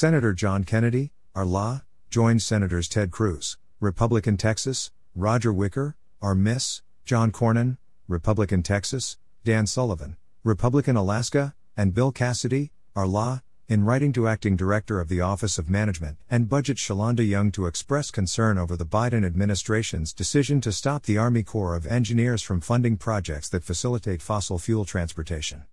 Senator John Kennedy, R-La, joined Senators Ted Cruz, Republican Texas, Roger Wicker, R. Miss, John Cornyn, Republican Texas, Dan Sullivan, Republican Alaska, and Bill Cassidy, R-La, in writing to Acting Director of the Office of Management and Budget Shalanda Young to express concern over the Biden administration's decision to stop the Army Corps of Engineers from funding projects that facilitate fossil fuel transportation.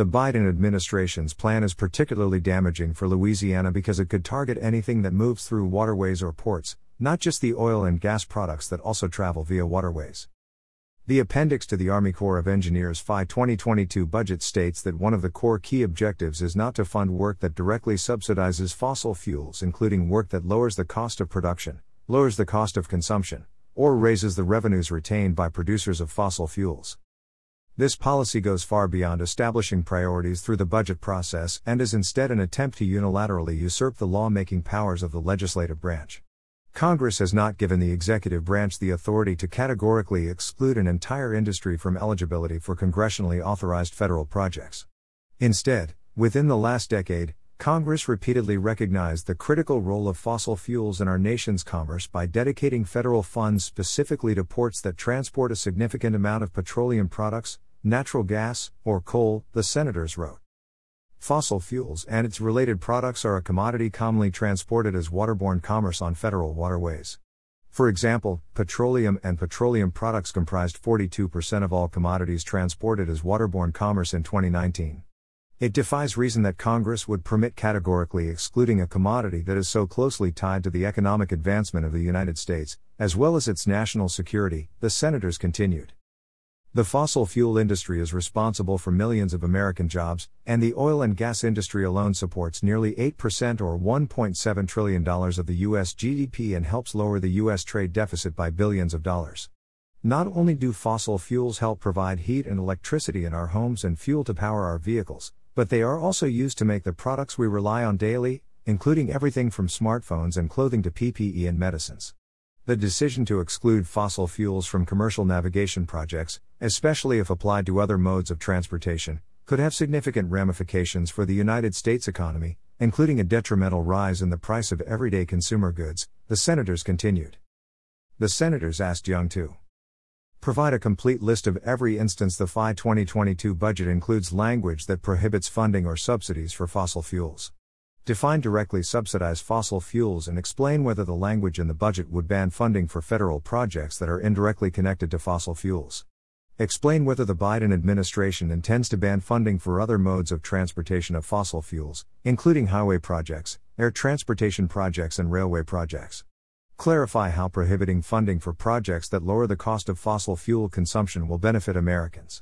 The Biden administration's plan is particularly damaging for Louisiana because it could target anything that moves through waterways or ports, not just the oil and gas products that also travel via waterways. The appendix to the Army Corps of Engineers FY 2022 budget states that one of the core key objectives is not to fund work that directly subsidizes fossil fuels, including work that lowers the cost of production, lowers the cost of consumption, or raises the revenues retained by producers of fossil fuels. This policy goes far beyond establishing priorities through the budget process and is instead an attempt to unilaterally usurp the lawmaking powers of the legislative branch. Congress has not given the executive branch the authority to categorically exclude an entire industry from eligibility for congressionally authorized federal projects. Instead, within the last decade, Congress repeatedly recognized the critical role of fossil fuels in our nation's commerce by dedicating federal funds specifically to ports that transport a significant amount of petroleum products, natural gas, or coal, the senators wrote. Fossil fuels and its related products are a commodity commonly transported as waterborne commerce on federal waterways. For example, petroleum and petroleum products comprised 42% of all commodities transported as waterborne commerce in 2019. It defies reason that Congress would permit categorically excluding a commodity that is so closely tied to the economic advancement of the United States, as well as its national security, the senators continued. The fossil fuel industry is responsible for millions of American jobs, and the oil and gas industry alone supports nearly 8% or $1.7 trillion of the U.S. GDP and helps lower the U.S. trade deficit by billions of dollars. Not only do fossil fuels help provide heat and electricity in our homes and fuel to power our vehicles, but they are also used to make the products we rely on daily, including everything from smartphones and clothing to PPE and medicines. The decision to exclude fossil fuels from commercial navigation projects, especially if applied to other modes of transportation, could have significant ramifications for the United States economy, including a detrimental rise in the price of everyday consumer goods, the senators continued. The senators asked Young to provide a complete list of every instance the FY 2022 budget includes language that prohibits funding or subsidies for fossil fuels. Define directly subsidize fossil fuels and explain whether the language in the budget would ban funding for federal projects that are indirectly connected to fossil fuels. Explain whether the Biden administration intends to ban funding for other modes of transportation of fossil fuels, including highway projects, air transportation projects, and railway projects. Clarify how prohibiting funding for projects that lower the cost of fossil fuel consumption will benefit Americans.